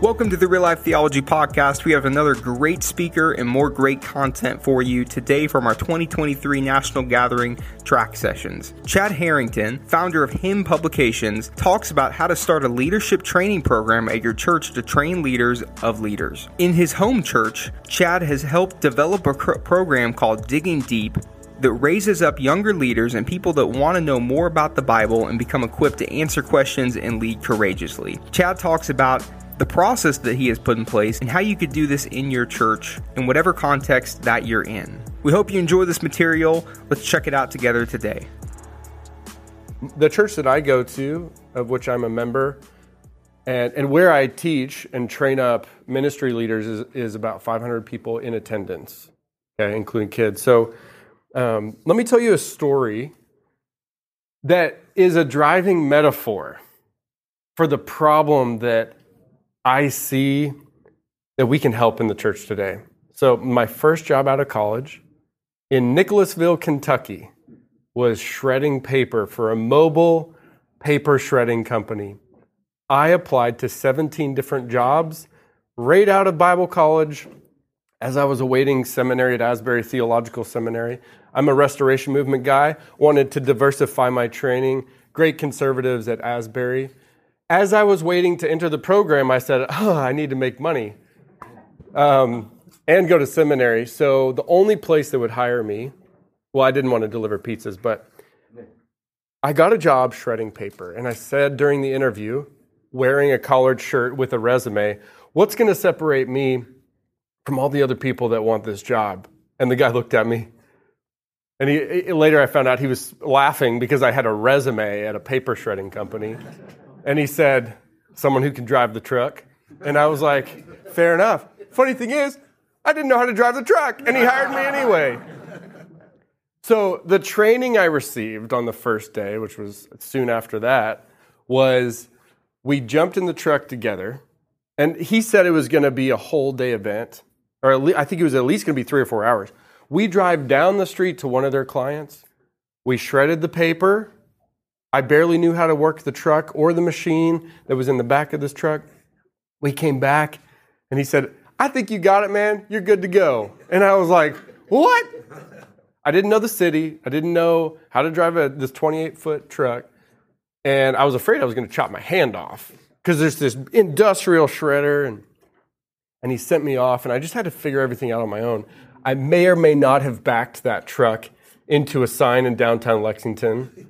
Welcome to the Real Life Theology Podcast. We have another great speaker and more great content for you today from our 2023 National Gathering track sessions. Chad Harrington, founder of HIM Publications, talks about how to start a leadership training program at your church to train leaders of leaders. In his home church, Chad has helped develop a program called Digging Deep that raises up younger leaders and people that want to know more about the Bible and become equipped to answer questions and lead courageously. Chad talks about the process that he has put in place, and how you could do this in your church in whatever context that you're in. We hope you enjoy this material. Let's check it out together today. The church that I go to, of which I'm a member, and, and where I teach and train up ministry leaders is, is about 500 people in attendance, okay, including kids. So um, let me tell you a story that is a driving metaphor for the problem that I see that we can help in the church today. So, my first job out of college in Nicholasville, Kentucky, was shredding paper for a mobile paper shredding company. I applied to 17 different jobs right out of Bible college as I was awaiting seminary at Asbury Theological Seminary. I'm a restoration movement guy, wanted to diversify my training. Great conservatives at Asbury as I was waiting to enter the program, I said, oh, I need to make money um, and go to seminary. So the only place that would hire me, well, I didn't want to deliver pizzas, but I got a job shredding paper. And I said during the interview, wearing a collared shirt with a resume, what's going to separate me from all the other people that want this job? And the guy looked at me. And he, later I found out he was laughing because I had a resume at a paper shredding company. And he said, Someone who can drive the truck. And I was like, Fair enough. Funny thing is, I didn't know how to drive the truck, and he hired me anyway. So the training I received on the first day, which was soon after that, was we jumped in the truck together, and he said it was going to be a whole day event, or I think it was at least going to be three or four hours. We drive down the street to one of their clients. We shredded the paper. I barely knew how to work the truck or the machine that was in the back of this truck. We came back and he said, I think you got it, man. You're good to go. And I was like, What? I didn't know the city. I didn't know how to drive a, this 28 foot truck. And I was afraid I was going to chop my hand off because there's this industrial shredder. And, and he sent me off, and I just had to figure everything out on my own. I may or may not have backed that truck into a sign in downtown Lexington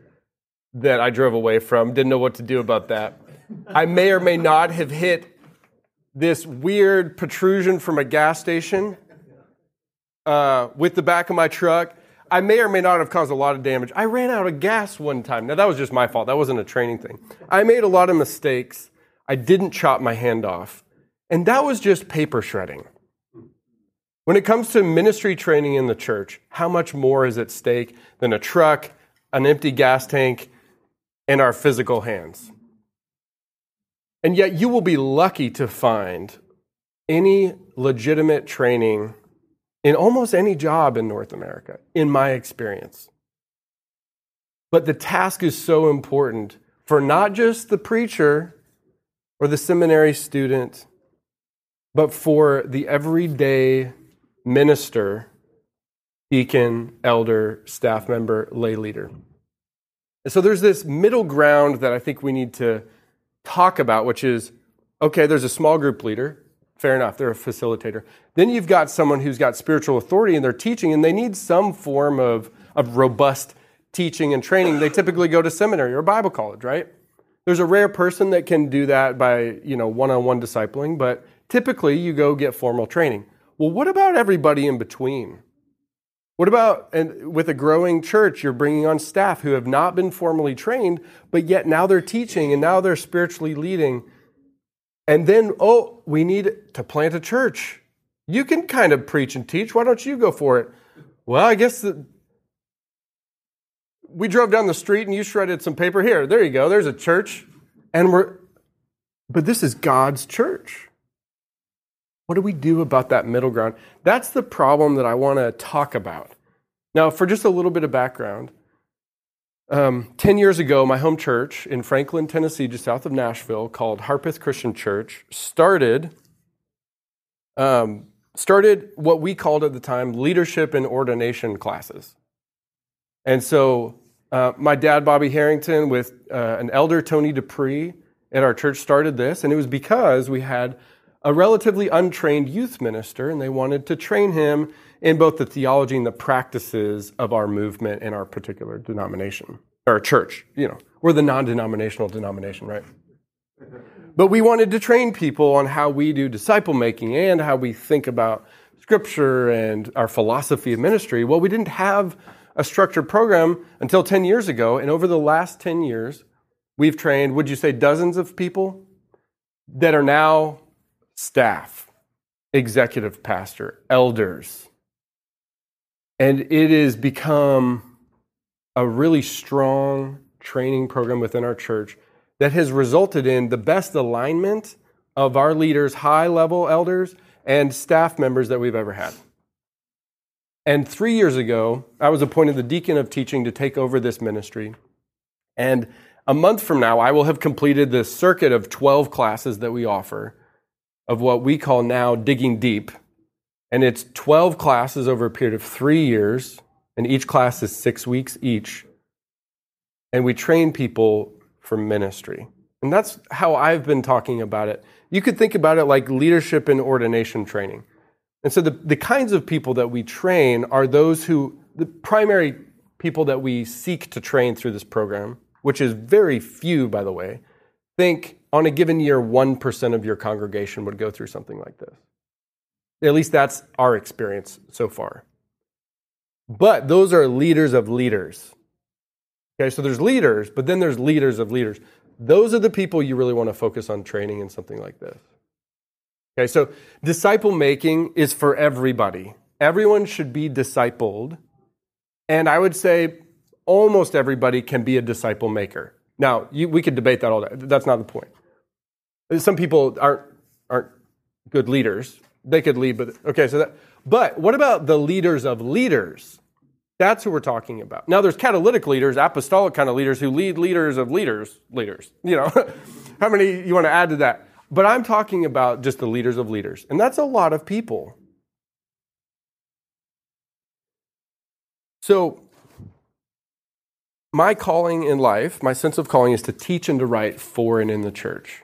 that I drove away from. Didn't know what to do about that. I may or may not have hit this weird protrusion from a gas station uh, with the back of my truck. I may or may not have caused a lot of damage. I ran out of gas one time. Now, that was just my fault. That wasn't a training thing. I made a lot of mistakes. I didn't chop my hand off. And that was just paper shredding. When it comes to ministry training in the church, how much more is at stake than a truck, an empty gas tank, in our physical hands. And yet, you will be lucky to find any legitimate training in almost any job in North America, in my experience. But the task is so important for not just the preacher or the seminary student, but for the everyday minister, deacon, elder, staff member, lay leader. And so there's this middle ground that I think we need to talk about, which is okay, there's a small group leader. Fair enough, they're a facilitator. Then you've got someone who's got spiritual authority and they're teaching, and they need some form of, of robust teaching and training. They typically go to seminary or Bible college, right? There's a rare person that can do that by, you know, one-on-one discipling, but typically you go get formal training. Well, what about everybody in between? What about and with a growing church, you're bringing on staff who have not been formally trained, but yet now they're teaching and now they're spiritually leading. And then, oh, we need to plant a church. You can kind of preach and teach. Why don't you go for it? Well, I guess the, we drove down the street and you shredded some paper here. There you go. There's a church. And we're, but this is God's church. What do we do about that middle ground? That's the problem that I want to talk about. Now, for just a little bit of background, um, 10 years ago, my home church in Franklin, Tennessee, just south of Nashville, called Harpeth Christian Church, started, um, started what we called at the time leadership and ordination classes. And so uh, my dad, Bobby Harrington, with uh, an elder, Tony Dupree, at our church started this, and it was because we had a relatively untrained youth minister, and they wanted to train him in both the theology and the practices of our movement and our particular denomination, or church. You know, we're the non denominational denomination, right? But we wanted to train people on how we do disciple making and how we think about scripture and our philosophy of ministry. Well, we didn't have a structured program until 10 years ago. And over the last 10 years, we've trained, would you say, dozens of people that are now staff, executive pastor, elders. And it has become a really strong training program within our church that has resulted in the best alignment of our leaders, high level elders, and staff members that we've ever had. And three years ago, I was appointed the deacon of teaching to take over this ministry. And a month from now, I will have completed the circuit of 12 classes that we offer of what we call now digging deep. And it's 12 classes over a period of three years, and each class is six weeks each. And we train people for ministry. And that's how I've been talking about it. You could think about it like leadership and ordination training. And so the, the kinds of people that we train are those who, the primary people that we seek to train through this program, which is very few, by the way, think on a given year, 1% of your congregation would go through something like this. At least that's our experience so far. But those are leaders of leaders. Okay, so there's leaders, but then there's leaders of leaders. Those are the people you really want to focus on training in something like this. Okay, so disciple making is for everybody. Everyone should be discipled. And I would say almost everybody can be a disciple maker. Now, you, we could debate that all day. That's not the point. Some people aren't, aren't good leaders. They could lead, but okay, so that, but what about the leaders of leaders? That's who we're talking about. Now, there's catalytic leaders, apostolic kind of leaders who lead leaders of leaders, leaders. You know, how many you want to add to that? But I'm talking about just the leaders of leaders. And that's a lot of people. So, my calling in life, my sense of calling is to teach and to write for and in the church.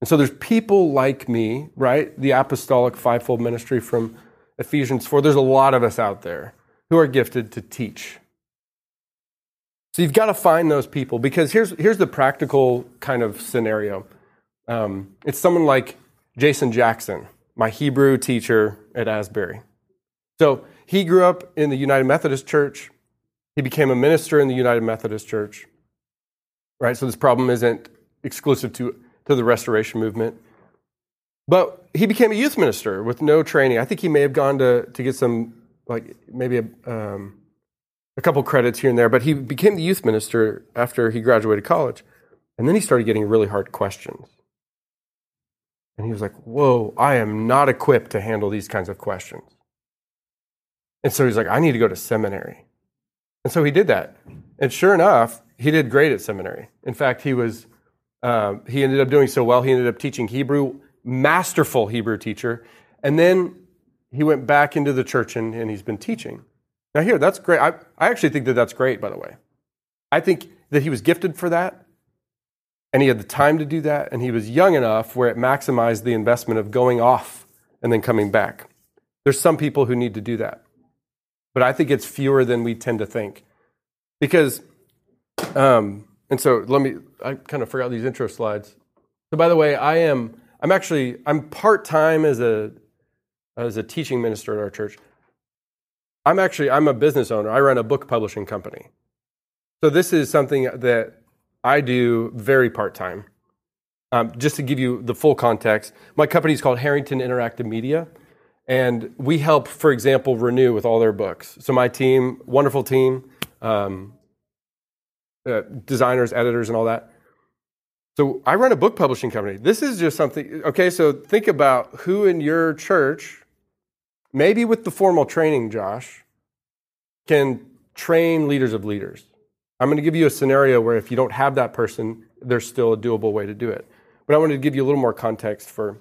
And so there's people like me, right? The apostolic fivefold ministry from Ephesians 4. There's a lot of us out there who are gifted to teach. So you've got to find those people because here's, here's the practical kind of scenario. Um, it's someone like Jason Jackson, my Hebrew teacher at Asbury. So he grew up in the United Methodist Church. He became a minister in the United Methodist Church. Right? So this problem isn't exclusive to, to the restoration movement. But he became a youth minister with no training. I think he may have gone to, to get some, like maybe a, um, a couple credits here and there, but he became the youth minister after he graduated college. And then he started getting really hard questions. And he was like, Whoa, I am not equipped to handle these kinds of questions. And so he's like, I need to go to seminary. And so he did that. And sure enough, he did great at seminary. In fact, he was uh, he ended up doing so well. He ended up teaching Hebrew, masterful Hebrew teacher. And then he went back into the church and, and he's been teaching. Now, here, that's great. I, I actually think that that's great, by the way. I think that he was gifted for that and he had the time to do that, and he was young enough where it maximized the investment of going off and then coming back. There's some people who need to do that. But I think it's fewer than we tend to think. Because, um, and so let me, I kind of forgot these intro slides. So by the way, I am, I'm actually, I'm part-time as a, as a teaching minister at our church. I'm actually, I'm a business owner. I run a book publishing company. So this is something that I do very part time. Um, just to give you the full context, my company is called Harrington Interactive Media, and we help, for example, Renew with all their books. So my team, wonderful team, um, uh, designers, editors, and all that. So I run a book publishing company. This is just something. Okay, so think about who in your church, maybe with the formal training, Josh, can train leaders of leaders. I'm going to give you a scenario where if you don't have that person, there's still a doable way to do it. But I wanted to give you a little more context for,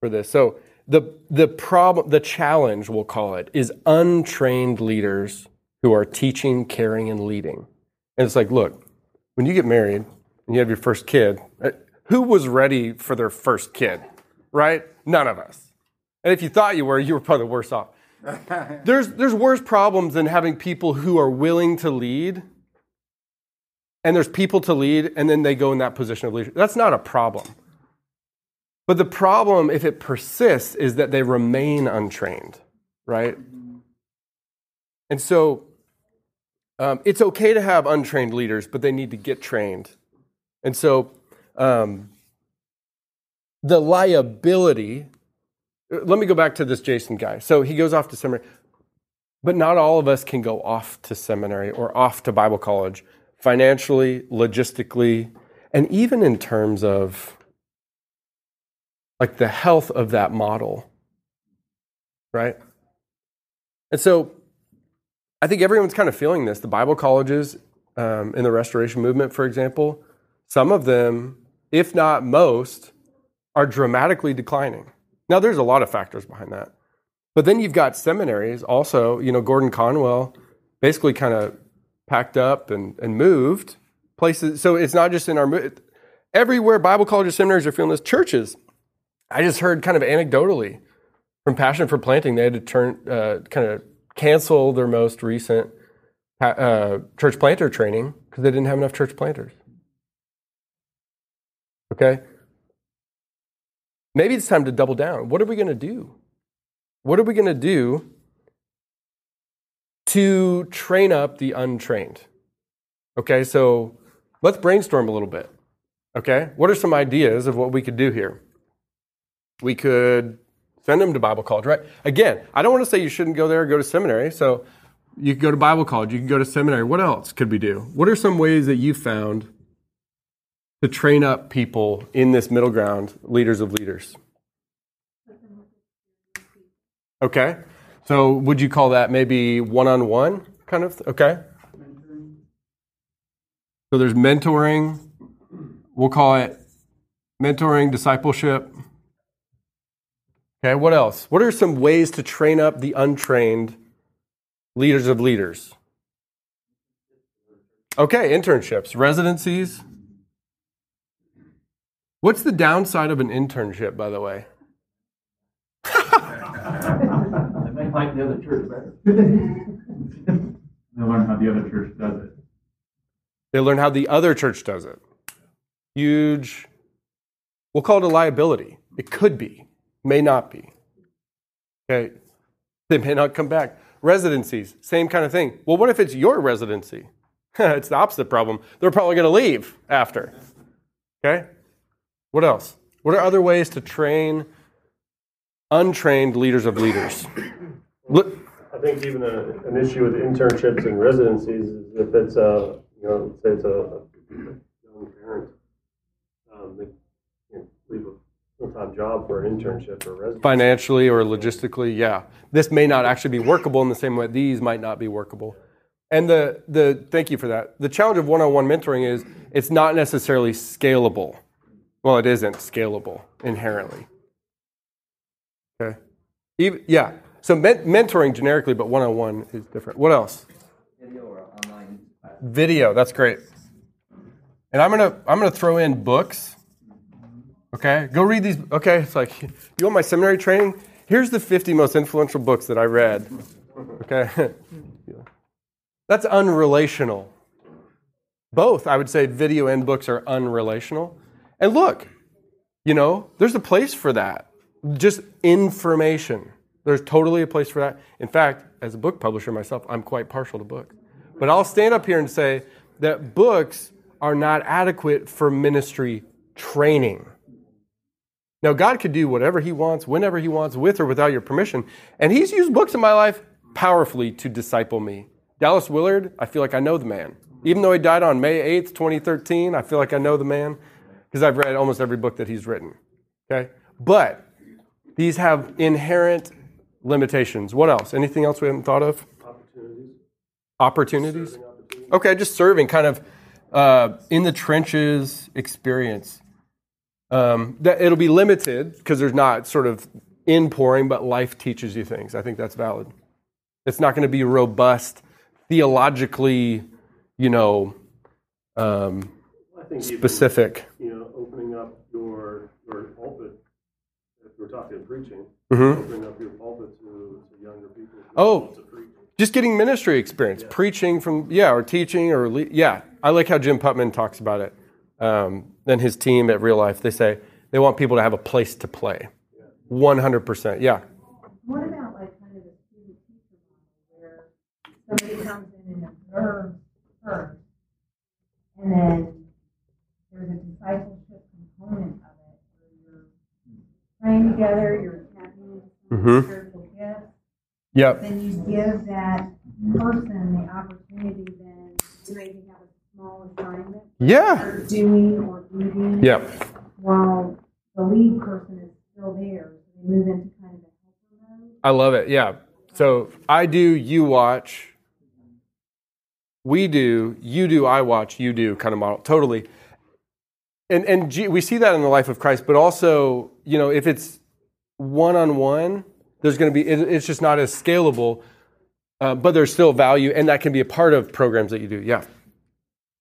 for this. So the, the problem, the challenge, we'll call it, is untrained leaders who are teaching, caring, and leading. And it's like, look, when you get married and you have your first kid, uh, who was ready for their first kid? Right? None of us. And if you thought you were, you were probably worse off. there's, there's worse problems than having people who are willing to lead, and there's people to lead, and then they go in that position of leadership. That's not a problem. But the problem, if it persists, is that they remain untrained, right? And so um, it's okay to have untrained leaders, but they need to get trained. And so um, the liability, let me go back to this Jason guy. So he goes off to seminary, but not all of us can go off to seminary or off to Bible college financially, logistically, and even in terms of like the health of that model, right? And so I think everyone's kind of feeling this. The Bible colleges um, in the Restoration Movement, for example, some of them, if not most, are dramatically declining. Now, there's a lot of factors behind that. But then you've got seminaries also. You know, Gordon Conwell basically kind of packed up and, and moved places. So it's not just in our, everywhere Bible colleges, seminaries are feeling this. Churches, I just heard kind of anecdotally from Passion for Planting, they had to turn, uh, kind of cancel their most recent uh, church planter training because they didn't have enough church planters. Okay? Maybe it's time to double down. What are we going to do? What are we going to do to train up the untrained? Okay, so let's brainstorm a little bit. Okay, what are some ideas of what we could do here? We could Send them to Bible college, right? Again, I don't want to say you shouldn't go there or go to seminary. So you can go to Bible college, you can go to seminary. What else could we do? What are some ways that you found to train up people in this middle ground, leaders of leaders? Okay. So would you call that maybe one on one kind of? Okay. So there's mentoring. We'll call it mentoring, discipleship. Okay, what else? What are some ways to train up the untrained leaders of leaders? Okay, internships, residencies. What's the downside of an internship, by the way? they make like the other church better. they learn how the other church does it. They learn how the other church does it. Huge. We'll call it a liability. It could be may not be. Okay, they may not come back. Residencies, same kind of thing. Well, what if it's your residency? it's the opposite problem. They're probably going to leave after. Okay? What else? What are other ways to train untrained leaders of leaders? Look. I think even a, an issue with internships and residencies is if it's a, you know, say it's a, young parent, um, they can't leave a full-time job for an internship or residency. Financially or logistically, yeah. This may not actually be workable in the same way these might not be workable. And the, the thank you for that. The challenge of one-on-one mentoring is it's not necessarily scalable. Well, it isn't scalable inherently. Okay. Even, yeah. So men- mentoring generically, but one-on-one is different. What else? Video or online. Video. That's great. And I'm gonna I'm gonna throw in books Okay, go read these. Okay, it's like, you want my seminary training? Here's the 50 most influential books that I read. Okay, that's unrelational. Both, I would say, video and books are unrelational. And look, you know, there's a place for that. Just information. There's totally a place for that. In fact, as a book publisher myself, I'm quite partial to books. But I'll stand up here and say that books are not adequate for ministry training. Now, God could do whatever He wants, whenever He wants, with or without your permission. And He's used books in my life powerfully to disciple me. Dallas Willard, I feel like I know the man. Even though he died on May 8th, 2013, I feel like I know the man because I've read almost every book that he's written. Okay? But these have inherent limitations. What else? Anything else we haven't thought of? Opportunities. Opportunities? opportunities. Okay, just serving, kind of uh, in the trenches experience. Um, that it'll be limited because there's not sort of in pouring, but life teaches you things. I think that's valid. It's not going to be robust, theologically, you know, um, I think even, specific. you know, opening up your, your pulpit, if we're talking preaching, Mhm. opening up your pulpit to, to younger people. Oh. to. Just getting ministry experience, preaching from yeah, or teaching or yeah. I like how Jim Putman talks about it. Um, and his team at Real Life, they say they want people to have a place to play. One hundred percent, yeah. What about like kind of a student teacher model where somebody comes in and observes first, and then there's a discipleship component of it where you're praying together, you're tapping into Mhm. spiritual gifts, Yep. then you give that person the opportunity then to maybe have a small assignment Yeah. they're doing or reading Yep. while the lead person is still there. So they move into kind of a helper mode. I love it. Yeah. So I do, you watch. We do, you do, I watch, you do kind of model. Totally. And and G, we see that in the life of Christ, but also, you know, if it's one on one, there's going to be it, it's just not as scalable, uh, but there's still value, and that can be a part of programs that you do. Yeah.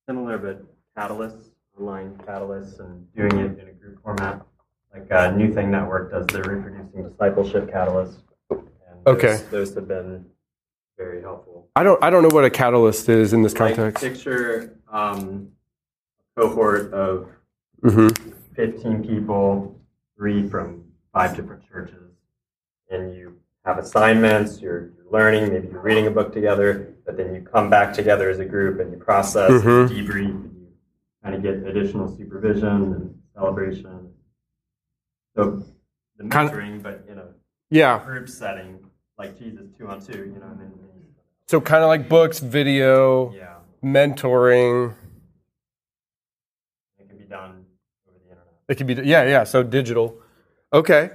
similar but catalysts, online catalysts, and doing it in a group format. Like uh, New Thing Network does the reproducing discipleship catalyst. And Okay. Those, those have been very helpful. I don't I don't know what a catalyst is in this Like, context. picture um, a cohort of hmm 15 people, three from five different churches, and you have assignments, you're, you're learning, maybe you're reading a book together, but then you come back together as a group and you process, Mhm. debrief, and you kind of get additional supervision and celebration. So the mentoring, but in a Yeah. group setting, like Jesus, two on two, you know, and then, So kind of like books, video, yeah, mentoring. it can be done over the internet. It could be, yeah, yeah. So digital. Okay.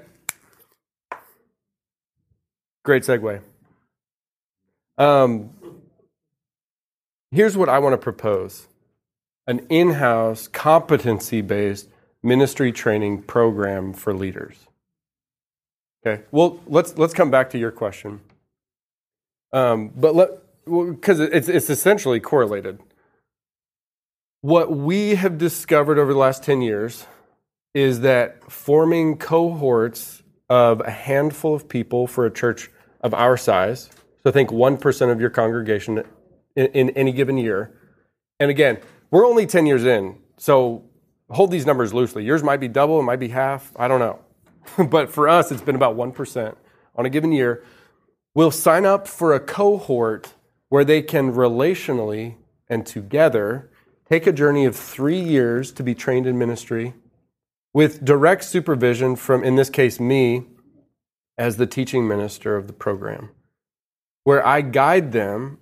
Great segue. Um, here's what I want to propose an in house, competency based ministry training program for leaders. Okay. Well, let's, let's come back to your question. Um, but let, because it's, it's essentially correlated. What we have discovered over the last 10 years is that forming cohorts of a handful of people for a church of our size, so think 1% of your congregation in, in any given year. And again, we're only 10 years in, so hold these numbers loosely. Yours might be double, it might be half, I don't know. but for us, it's been about 1% on a given year. We'll sign up for a cohort where they can relationally and together take a journey of three years to be trained in ministry with direct supervision from, in this case, me as the teaching minister of the program, where I guide them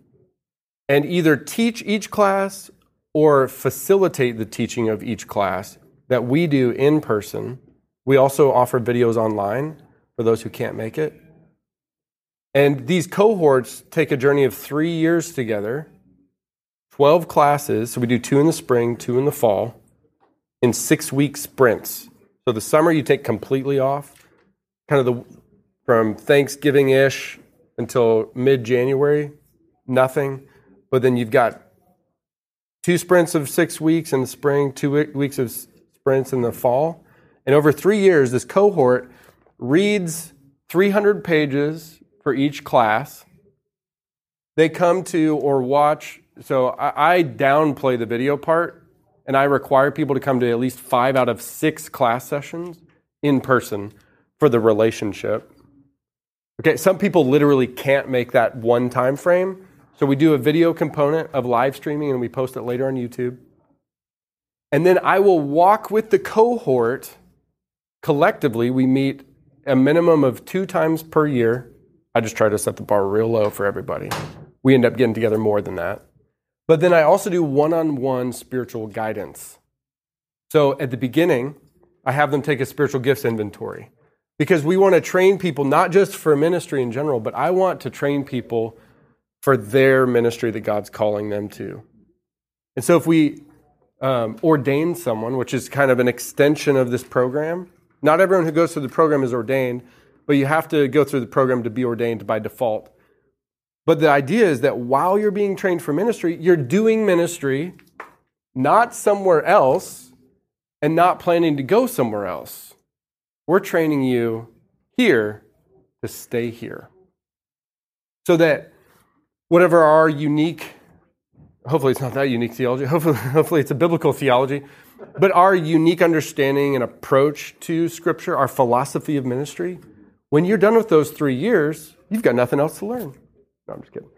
and either teach each class or facilitate the teaching of each class that we do in person. We also offer videos online for those who can't make it. And these cohorts take a journey of three years together, 12 classes. So we do two in the spring, two in the fall, in six week sprints. So the summer you take completely off, kind of the from Thanksgiving ish until mid January, nothing. But then you've got two sprints of six weeks in the spring, two weeks of sprints in the fall. And over three years, this cohort reads 300 pages for each class. They come to or watch, so I, downplay the video part, and I require people to come to at least five out of six class sessions in person for the relationship. Okay, some people literally can't make that one time frame. So we do a video component of live streaming and we post it later on YouTube. And then I will walk with the cohort collectively. We meet a minimum of two times per year. I just try to set the bar real low for everybody. We end up getting together more than that. But then I also do one on one spiritual guidance. So at the beginning, I have them take a spiritual gifts inventory because we want to train people not just for ministry in general, but I want to train people for their ministry that God's calling them to. And so if we um, ordain someone, which is kind of an extension of this program, not everyone who goes through the program is ordained, but you have to go through the program to be ordained by default. But the idea is that while you're being trained for ministry, you're doing ministry not somewhere else and not planning to go somewhere else. We're training you here to stay here. So that whatever our unique, hopefully it's not that unique theology, hopefully, hopefully it's a biblical theology, but our unique understanding and approach to Scripture, our philosophy of ministry, when you're done with those three years, you've got nothing else to learn. No, I'm just kidding.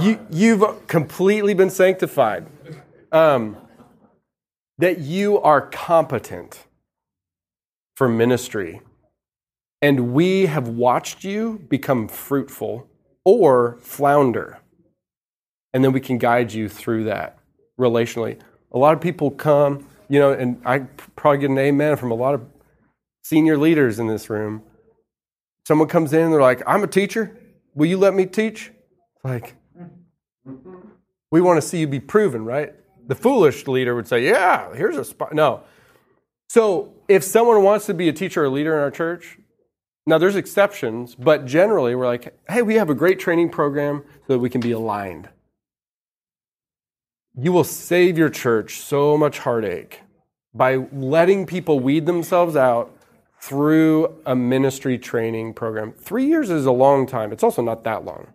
You, you've completely been sanctified. Um, that you are competent for ministry. And we have watched you become fruitful or flounder. And then we can guide you through that relationally. A lot of people come, you know, and I probably get an amen from a lot of senior leaders in this room. Someone comes in and they're like, I'm a teacher. Will you let me teach? Like, we want to see you be proven, right? The foolish leader would say, Yeah, here's a spot. No. So if someone wants to be a teacher or leader in our church, now there's exceptions, but generally we're like, hey, we have a great training program so that we can be aligned. You will save your church so much heartache by letting people weed themselves out through a ministry training program. Three years is a long time. It's also not that long.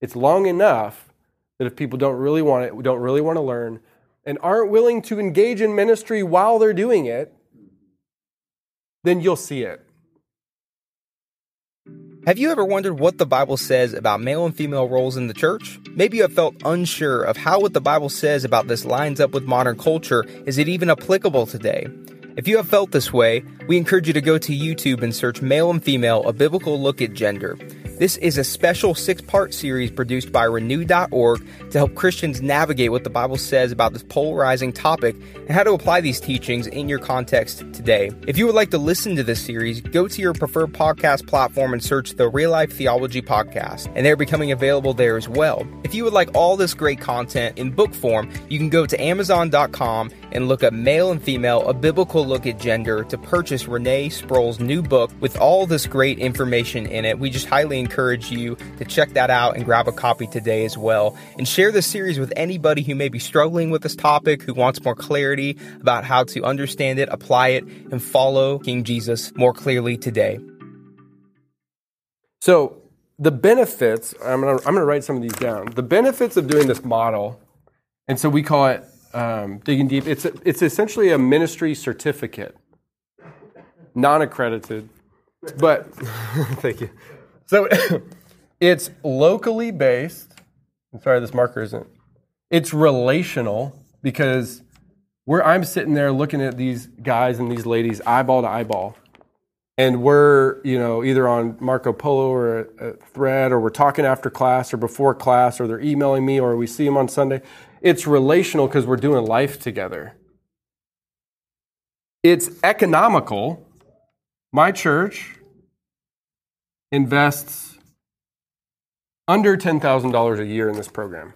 It's long enough that if people don't really want it, don't really want to learn, and aren't willing to engage in ministry while they're doing it, then you'll see it. Have you ever wondered what the Bible says about male and female roles in the church? Maybe you have felt unsure of how what the Bible says about this lines up with modern culture. Is it even applicable today? If you have felt this way, we encourage you to go to YouTube and search Male and Female, a biblical look at gender. This is a special six part series produced by Renew.org to help Christians navigate what the Bible says about this polarizing topic and how to apply these teachings in your context today. If you would like to listen to this series, go to your preferred podcast platform and search the Real Life Theology Podcast, and they're becoming available there as well. If you would like all this great content in book form, you can go to Amazon.com and look up Male and Female, a biblical look at gender to purchase Renee Sproul's new book with all this great information in it. We just highly encourage you to check that out and grab a copy today as well. And share this series with anybody who may be struggling with this topic, who wants more clarity about how to understand it, apply it, and follow King Jesus more clearly today. So, the benefits, I'm going to I'm gonna write some of these down. The benefits of doing this model, and so we call it um, digging deep. It's, it's essentially a ministry certificate, non accredited, but thank you. So it's locally based. I'm sorry, this marker isn't. It's relational because where I'm sitting there looking at these guys and these ladies eyeball to eyeball, and we're you know either on Marco Polo or a thread, or we're talking after class or before class, or they're emailing me, or we see them on Sunday. It's relational because we're doing life together. It's economical. My church invests under $10,000 a year in this program.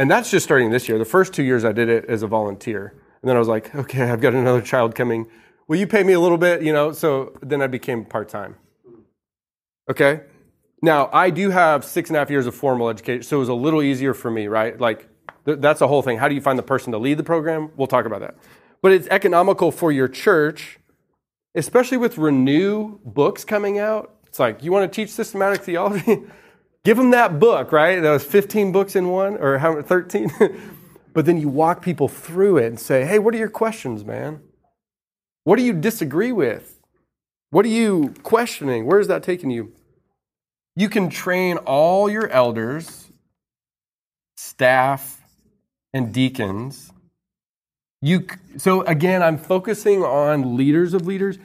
And that's just starting this year. The first two years I did it as a volunteer. And then I was like, okay, I've got another child coming. Will you pay me a little bit? You know, so then I became part time. Okay? Now, I do have six and a half years of formal education, so it was a little easier for me, right? Like, th- that's the whole thing. How do you find the person to lead the program? We'll talk about that. But it's economical for your church, especially with Renew books coming out. It's like, you want to teach systematic theology? Give them that book, right? That was 15 books in one, or how 13? but then you walk people through it and say, hey, what are your questions, man? What do you disagree with? What are you questioning? Where is that taking you? You can train all your elders, staff, and deacons. You so again, I'm focusing on leaders of leaders.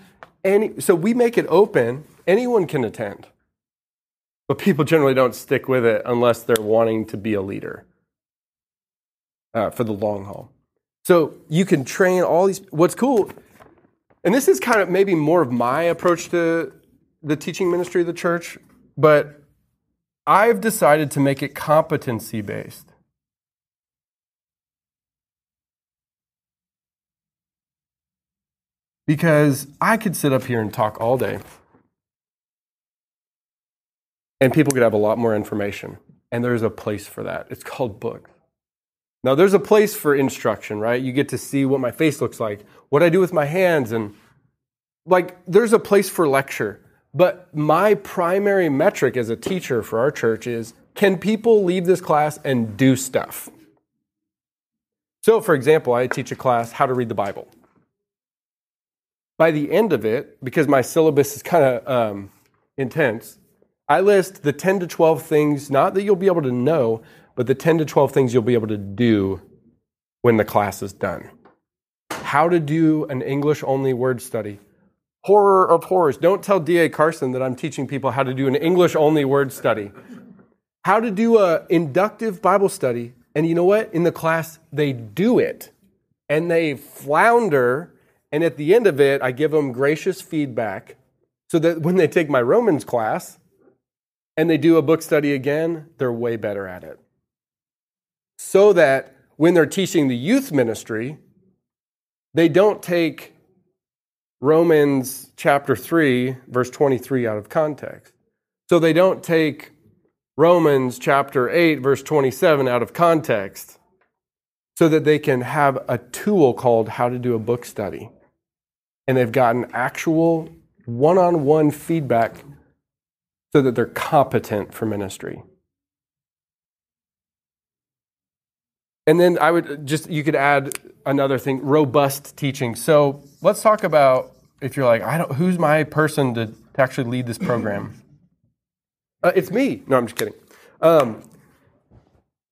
Any, so we make it open. Anyone can attend, but people generally don't stick with it unless they're wanting to be a leader uh, for the long haul. So you can train all these. What's cool, and this is kind of maybe more of my approach to the teaching ministry of the church but I've decided to make it competency based. Because I could sit up here and talk all day, and people could have a lot more information. And there's a place for that. It's called book. Now, there's a place for instruction, right? You get to see what my face looks like, what I do with my hands, and like, there's a place for lecture. But my primary metric as a teacher for our church is can people leave this class and do stuff? So, for example, I teach a class how to read the Bible. By the end of it, because my syllabus is kind of um, intense, I list the 10 to 12 things, not that you'll be able to know, but the 10 to 12 things you'll be able to do when the class is done. How to do an English only word study. Horror of horrors. Don't tell D.A. Carson that I'm teaching people how to do an English only word study. How to do a inductive Bible study. And you know what? In the class, they do it and they flounder. And at the end of it, I give them gracious feedback so that when they take my Romans class, and they do a book study again, they're way better at it. So that when they're teaching the youth ministry, they don't take Romans chapter 3, verse 23 out of context. So they don't take Romans chapter 8, verse 27 out of context so that they can have a tool called How to Do a Book Study. And they've gotten actual one on one feedback so that they're competent for ministry. And then I would just, you could add another thing robust teaching. So let's talk about if you're like, I don't, who's my person to, to actually lead this program? Uh, it's me. No, I'm just kidding. Um,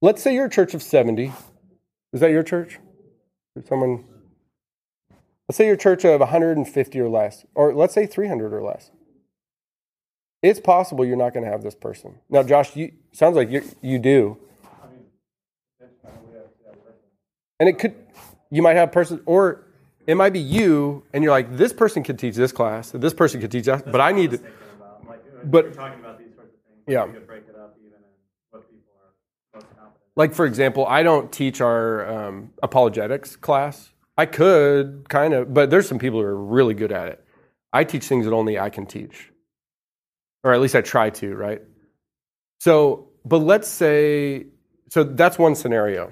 let's say you're a church of 70. Is that your church? Someone, let's say you're church of 150 or less, or let's say 300 or less it's possible you're not going to have this person. Now, Josh, you sounds like you you do. And it could you might have a person or it might be you and you're like this person could teach this class, this person could teach that, but I need to but talking about these sorts of things, yeah. we could break it up even in what people are most like for example, I don't teach our um, apologetics class. I could kind of, but there's some people who are really good at it. I teach things that only I can teach or at least I try to, right? So, but let's say, so that's one scenario.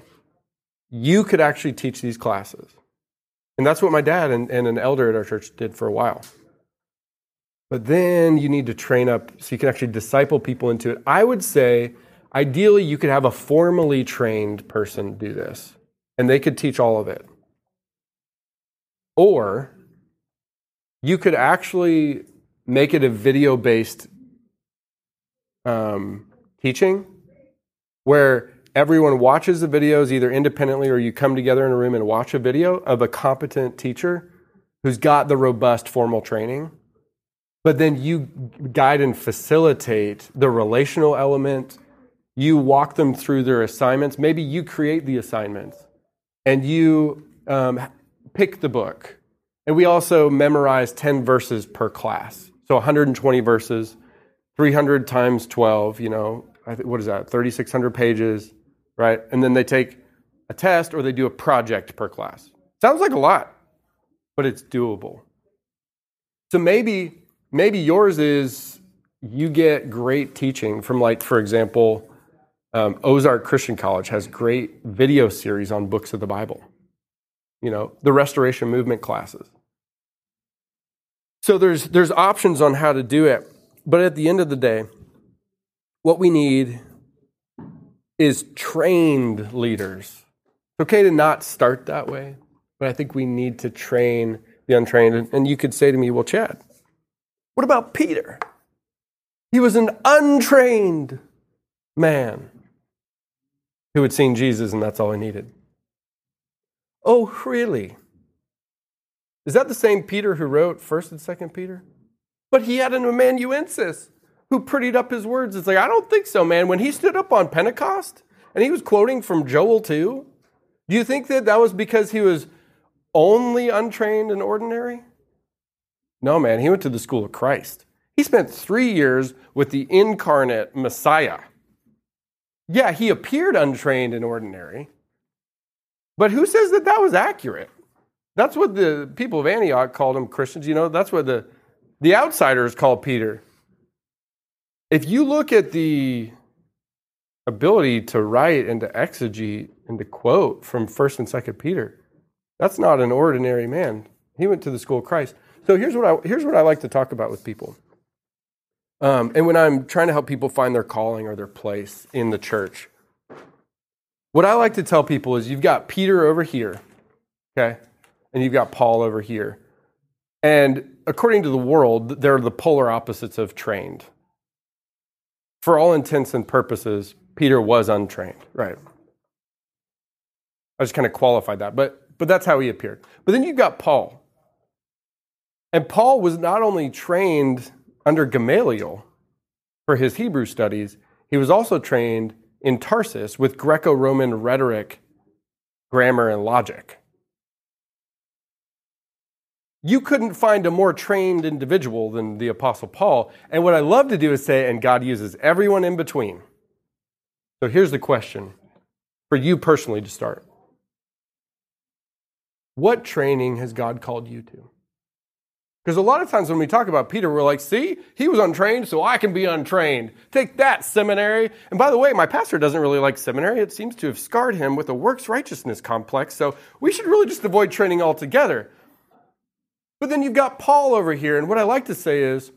You could actually teach these classes. And that's what my dad and, and an elder at our church did for a while. But then you need to train up so you can actually disciple people into it. I would say, ideally, you could have a formally trained person do this, and they could teach all of it. Or you could actually make it a video based um, teaching where everyone watches the videos either independently or you come together in a room and watch a video of a competent teacher who's got the robust formal training. But then you guide and facilitate the relational element. You walk them through their assignments. Maybe you create the assignments and you um, pick the book. And we also memorize 10 verses per class. So 120 verses 300 times 12, you know, what is that, 3,600 pages, right? And then they take a test or they do a project per class. Sounds like a lot, but it's doable. So maybe, maybe yours is you get great teaching from, like, for example, um, Ozark Christian College has great video series on books of the Bible. You know, the Restoration Movement classes. So there's there's options on how to do it. But at the end of the day, what we need is trained leaders. It's okay to not start that way, but I think we need to train the untrained. And you could say to me, well, Chad, what about Peter? He was an untrained man who had seen Jesus, and that's all he needed. Oh, really? Is that the same Peter who wrote 1st and 2nd Peter? But he had an amanuensis who prettied up his words. It's like, I don't think so, man. When he stood up on Pentecost and he was quoting from Joel 2, do you think that that was because he was only untrained and ordinary? No, man. He went to the school of Christ. He spent three years with the incarnate Messiah. Yeah, he appeared untrained and ordinary. But who says that that was accurate? That's what the people of Antioch called him Christians. You know, that's what the, the outsiders called Peter. If you look at the ability to write and to exegete and to quote from 1st and 2nd Peter, that's not an ordinary man. He went to the school of Christ. So here's what I, here's what I like to talk about with people. Um, and when I'm trying to help people find their calling or their place in the church, what I like to tell people is you've got Peter over here, okay, and you've got Paul over here. And according to the world, they're the polar opposites of trained. For all intents and purposes, Peter was untrained, right? I just kind of qualified that, but, but that's how he appeared. But then you've got Paul. And Paul was not only trained under Gamaliel for his Hebrew studies, he was also trained in Tarsus with Greco Roman rhetoric, grammar, and logic. You couldn't find a more trained individual than the Apostle Paul. And what I love to do is say, and God uses everyone in between. So here's the question for you personally to start What training has God called you to? Because a lot of times when we talk about Peter, we're like, see, he was untrained, so I can be untrained. Take that, seminary. And by the way, my pastor doesn't really like seminary. It seems to have scarred him with a works righteousness complex, so we should really just avoid training altogether. But then you've got Paul over here, and what I like to say is,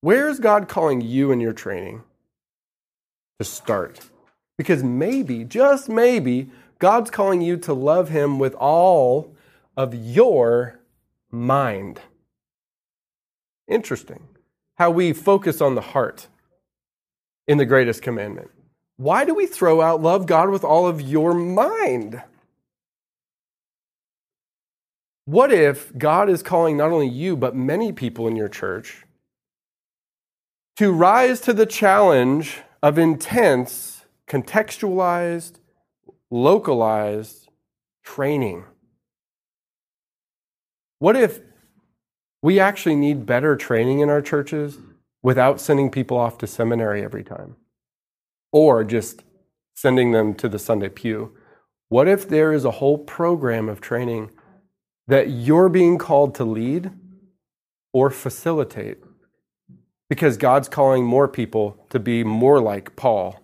where is God calling you in your training to start? Because maybe, just maybe, God's calling you to love him with all of your mind. Interesting how we focus on the heart in the greatest commandment. Why do we throw out love God with all of your mind? What if God is calling not only you, but many people in your church to rise to the challenge of intense, contextualized, localized training? What if we actually need better training in our churches without sending people off to seminary every time? Or just sending them to the Sunday pew? What if there is a whole program of training that you're being called to lead or facilitate? Because God's calling more people to be more like Paul.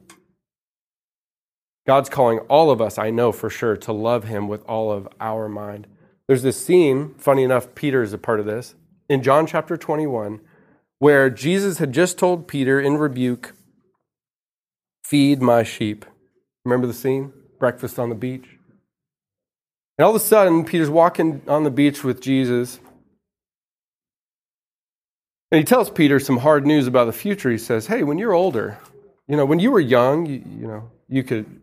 God's calling all of us, I know for sure, to love him with all of our mind. There's this scene, funny enough, Peter is a part of this, in John chapter 21, where Jesus had just told Peter in rebuke, Feed my sheep. Remember the scene? Breakfast on the beach. And all of a sudden, Peter's walking on the beach with Jesus. And he tells Peter some hard news about the future. He says, Hey, when you're older, you know, when you were young, you, you know, you could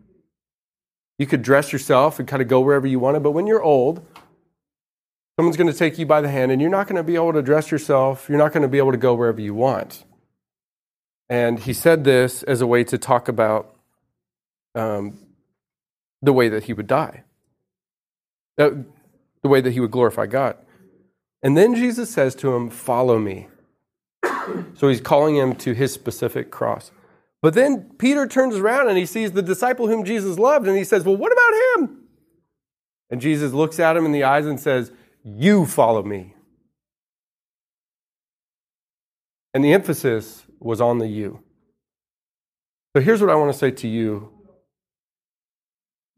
you could dress yourself and kind of go wherever you wanted, but when you're old, Someone's going to take you by the hand, and you're not going to be able to dress yourself. You're not going to be able to go wherever you want. And he said this as a way to talk about um, the way that he would die, the way that he would glorify God. And then Jesus says to him, Follow me. so he's calling him to his specific cross. But then Peter turns around and he sees the disciple whom Jesus loved, and he says, Well, what about him? And Jesus looks at him in the eyes and says, you follow me. And the emphasis was on the you. So here's what I want to say to you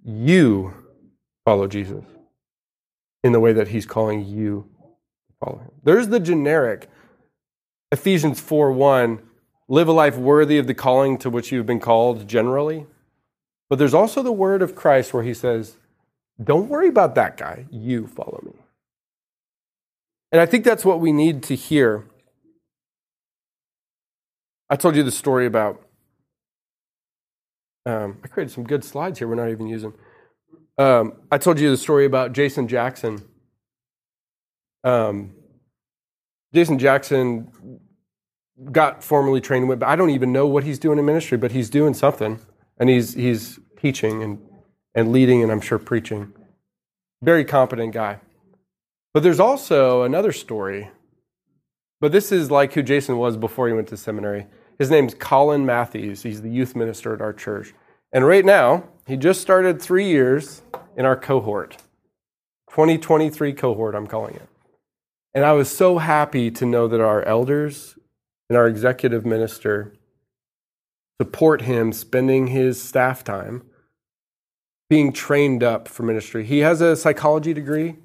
you follow Jesus in the way that he's calling you to follow him. There's the generic Ephesians 4 1, live a life worthy of the calling to which you've been called generally. But there's also the word of Christ where he says, Don't worry about that guy, you follow me. And I think that's what we need to hear. I told you the story about. Um, I created some good slides here we're not even using. Um, I told you the story about Jason Jackson. Um, Jason Jackson got formally trained with, but I don't even know what he's doing in ministry, but he's doing something. And he's, he's teaching and, and leading, and I'm sure preaching. Very competent guy. But there's also another story. But this is like who Jason was before he went to seminary. His name's Colin Matthews. He's the youth minister at our church. And right now, he just started three years in our cohort 2023 cohort, I'm calling it. And I was so happy to know that our elders and our executive minister support him spending his staff time being trained up for ministry. He has a psychology degree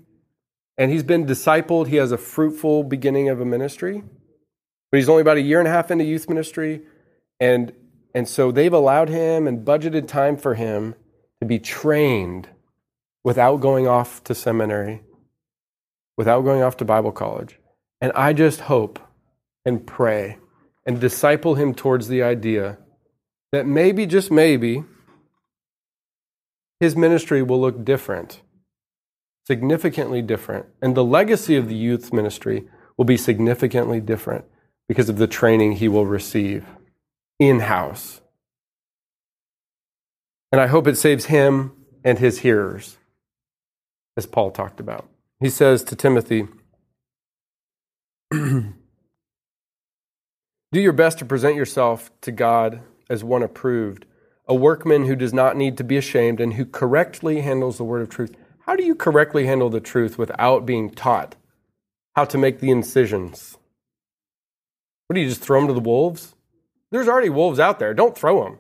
and he's been discipled. He has a fruitful beginning of a ministry, but he's only about a year and a half into youth ministry. And, and so they've allowed him and budgeted time for him to be trained without going off to seminary, without going off to Bible college. And I just hope and pray and disciple him towards the idea that maybe, just maybe, his ministry will look different, significantly different. And the legacy of the youth ministry will be significantly different because of the training he will receive in house. And I hope it saves him and his hearers, as Paul talked about. He says to Timothy, Do your best to present yourself to God as one approved, a workman who does not need to be ashamed and who correctly handles the word of truth. How do you correctly handle the truth without being taught how to make the incisions? What do you just throw them to the wolves? There's already wolves out there. Don't throw them.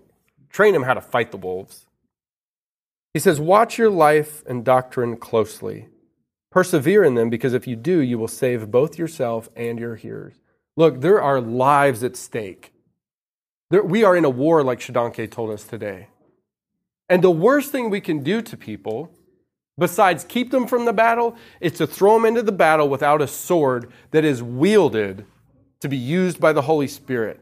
Train them how to fight the wolves. He says, Watch your life and doctrine closely. Persevere in them, because if you do, you will save both yourself and your hearers. Look, there are lives at stake. There, we are in a war, like Shodankeh told us today. And the worst thing we can do to people, besides keep them from the battle, is to throw them into the battle without a sword that is wielded to be used by the Holy Spirit.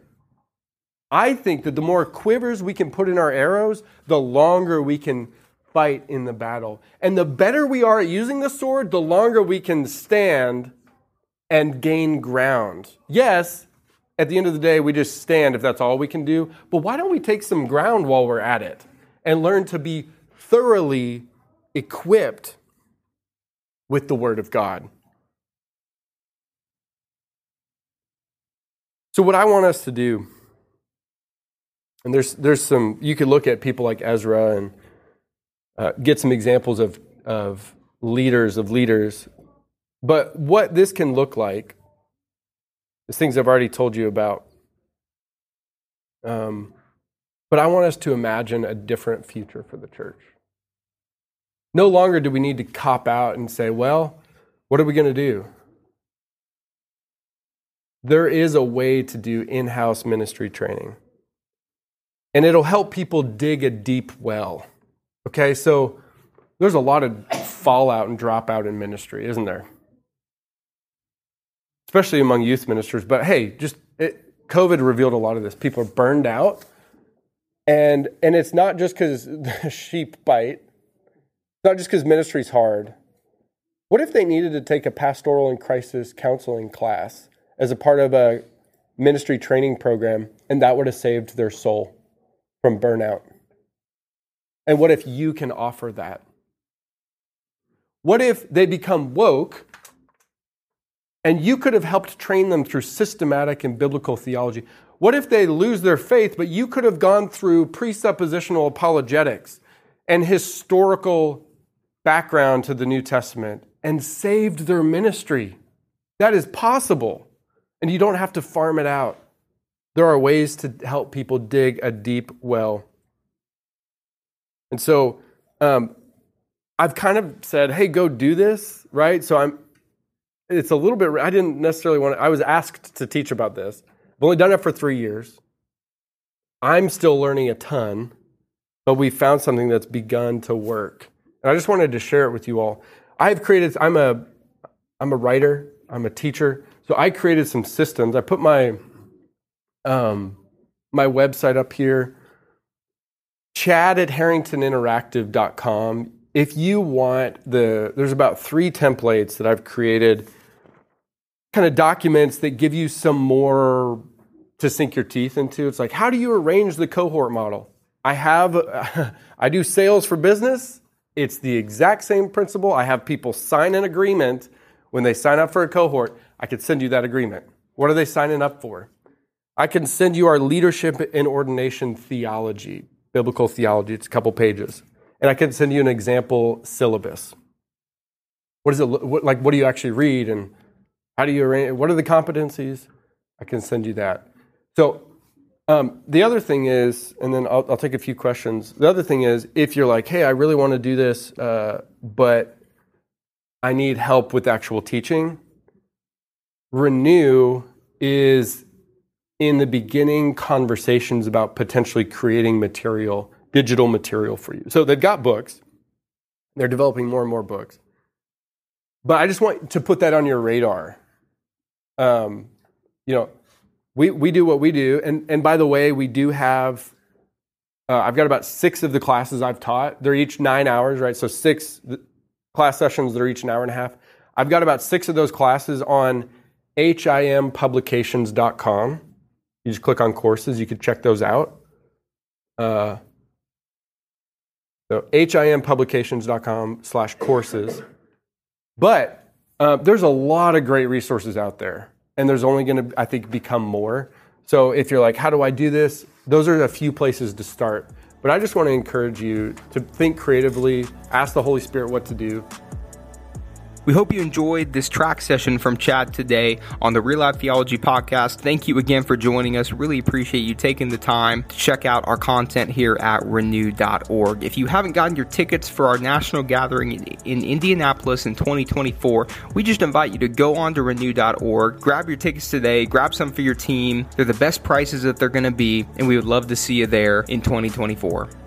I think that the more quivers we can put in our arrows, the longer we can fight in the battle. And the better we are at using the sword, the longer we can stand and gain ground. Yes, at the end of the day, we just stand if that's all we can do. But why don't we take some ground while we're at it and learn to be thoroughly equipped with the Word of God? So, what I want us to do, and there's, there's some, you could look at people like Ezra and uh, get some examples of, of leaders, of leaders. But what this can look like is things I've already told you about. Um, but I want us to imagine a different future for the church. No longer do we need to cop out and say, well, what are we going to do? there is a way to do in house ministry training. And it'll help people dig a deep well. Okay, so there's a lot of fallout and dropout in ministry, isn't there? Especially among youth ministers. But hey, just it, COVID revealed a lot of this. People are burned out. And, and it's not just because the sheep bite, it's not just because ministry's hard. What if they needed to take a pastoral and crisis counseling class as a part of a ministry training program, and that would have saved their soul from burnout. And what if you can offer that? What if they become woke and you could have helped train them through systematic and biblical theology? What if they lose their faith, but you could have gone through presuppositional apologetics and historical background to the New Testament and saved their ministry? That is possible. And you don't have to farm it out. There are ways to help people dig a deep well. And so um, I've kind of said, hey, go do this, right? So I'm, it's a little bit, I didn't necessarily want to, I was asked to teach about this. I've only done it for three years. I'm still learning a ton, but we found something that's begun to work. And I just wanted to share it with you all. I've created, I'm a, I'm a writer, I'm a teacher. So I created some systems. I put my um, my website up here, chad at harringtoninteractive.com. If you want the, there's about three templates that I've created, kind of documents that give you some more to sink your teeth into. It's like, how do you arrange the cohort model? I have, I do sales for business. It's the exact same principle. I have people sign an agreement when they sign up for a cohort. I could send you that agreement. What are they signing up for? I can send you our leadership and ordination theology, biblical theology. It's a couple pages. And I can send you an example syllabus. what is it what, like? What do you actually read, and how do you arrange? What are the competencies? I can send you that. So um, the other thing is, and then I'll, I'll, take a few questions. The other thing is, if you're like, hey, I really want to do this, uh, but I need help with actual teaching, Renew is in the beginning conversations about potentially creating material, digital material for you. So they've got books, they're developing more and more books. But I just want to put that on your radar. Um, you know, we, we do what we do. And, and by the way, we do have, uh, I've got about six of the classes I've taught. They're each nine hours, right? So six class sessions that are each an hour and a half. I've got about six of those classes on himpublications.com. You just click on courses, you could check those out. Uh, so himpublications.com slash courses. But uh, there's a lot of great resources out there, and there's only going to, I think, become more. So if you're like, how do I do this? Those are a few places to start. But I just want to encourage you to think creatively, ask the Holy Spirit what to do, we hope you enjoyed this track session from Chad today on the Real Life Theology podcast. Thank you again for joining us. Really appreciate you taking the time to check out our content here at renew.org. If you haven't gotten your tickets for our national gathering in Indianapolis in 2024, we just invite you to go on to renew.org, grab your tickets today, grab some for your team. They're the best prices that they're going to be, and we would love to see you there in 2024.